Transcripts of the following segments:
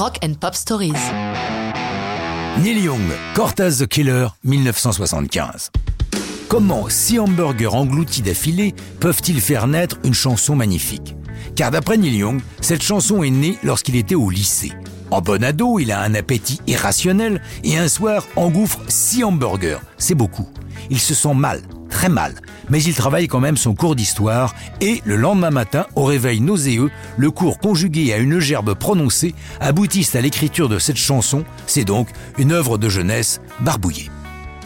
Rock and Pop Stories. Neil Young, Cortez the Killer, 1975. Comment six hamburgers engloutis d'affilée peuvent-ils faire naître une chanson magnifique? Car d'après Neil Young, cette chanson est née lorsqu'il était au lycée. En bon ado, il a un appétit irrationnel et un soir engouffre six hamburgers. C'est beaucoup. Il se sent mal, très mal, mais il travaille quand même son cours d'histoire et le lendemain matin, au réveil nauséeux, le cours conjugué à une gerbe prononcée aboutissent à l'écriture de cette chanson. C'est donc une œuvre de jeunesse barbouillée.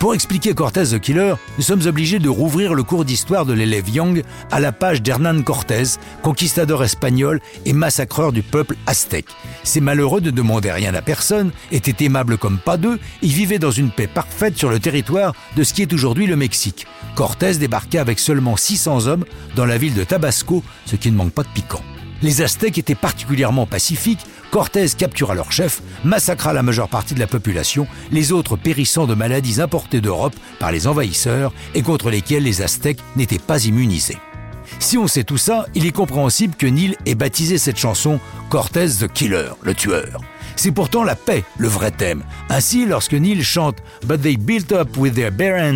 Pour expliquer Cortés the Killer, nous sommes obligés de rouvrir le cours d'histoire de l'élève Young à la page d'Hernán Cortés, conquistador espagnol et massacreur du peuple aztèque. Ces malheureux ne demandaient rien à personne, étaient aimables comme pas deux, ils vivaient dans une paix parfaite sur le territoire de ce qui est aujourd'hui le Mexique. Cortés débarqua avec seulement 600 hommes dans la ville de Tabasco, ce qui ne manque pas de piquant. Les Aztèques étaient particulièrement pacifiques, Cortés captura leur chef, massacra la majeure partie de la population, les autres périssant de maladies importées d'Europe par les envahisseurs et contre lesquelles les Aztèques n'étaient pas immunisés. Si on sait tout ça, il est compréhensible que Neil ait baptisé cette chanson Cortés the Killer, le tueur. C'est pourtant la paix, le vrai thème. Ainsi, lorsque Neil chante But they built up with their bare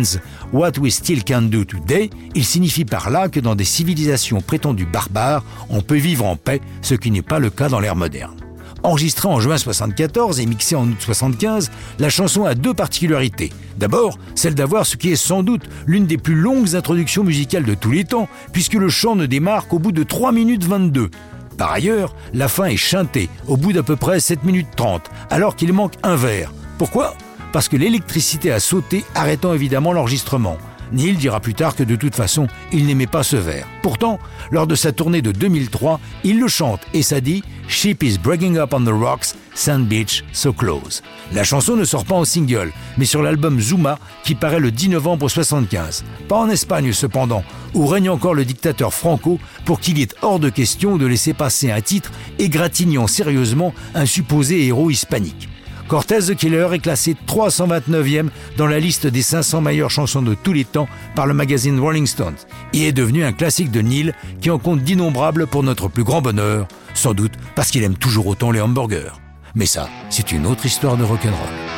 what we still can do today, il signifie par là que dans des civilisations prétendues barbares, on peut vivre en paix, ce qui n'est pas le cas dans l'ère moderne. Enregistrée en juin 74 et mixée en août 75, la chanson a deux particularités. D'abord, celle d'avoir ce qui est sans doute l'une des plus longues introductions musicales de tous les temps, puisque le chant ne démarre qu'au bout de 3 minutes 22. Par ailleurs, la fin est chantée au bout d'à peu près 7 minutes 30, alors qu'il manque un vers. Pourquoi? Parce que l'électricité a sauté, arrêtant évidemment l'enregistrement. Neil dira plus tard que de toute façon, il n'aimait pas ce vers. Pourtant, lors de sa tournée de 2003, il le chante et ça dit Ship is breaking up on the rocks, Sand Beach, so close. La chanson ne sort pas en single, mais sur l'album Zuma qui paraît le 10 novembre 75. Pas en Espagne cependant, où règne encore le dictateur Franco pour qu'il est hors de question de laisser passer un titre égratignant sérieusement un supposé héros hispanique. Cortez the Killer est classé 329e dans la liste des 500 meilleures chansons de tous les temps par le magazine Rolling Stone et est devenu un classique de Neil qui en compte d'innombrables pour notre plus grand bonheur, sans doute parce qu'il aime toujours autant les hamburgers. Mais ça, c'est une autre histoire de rock'n'roll.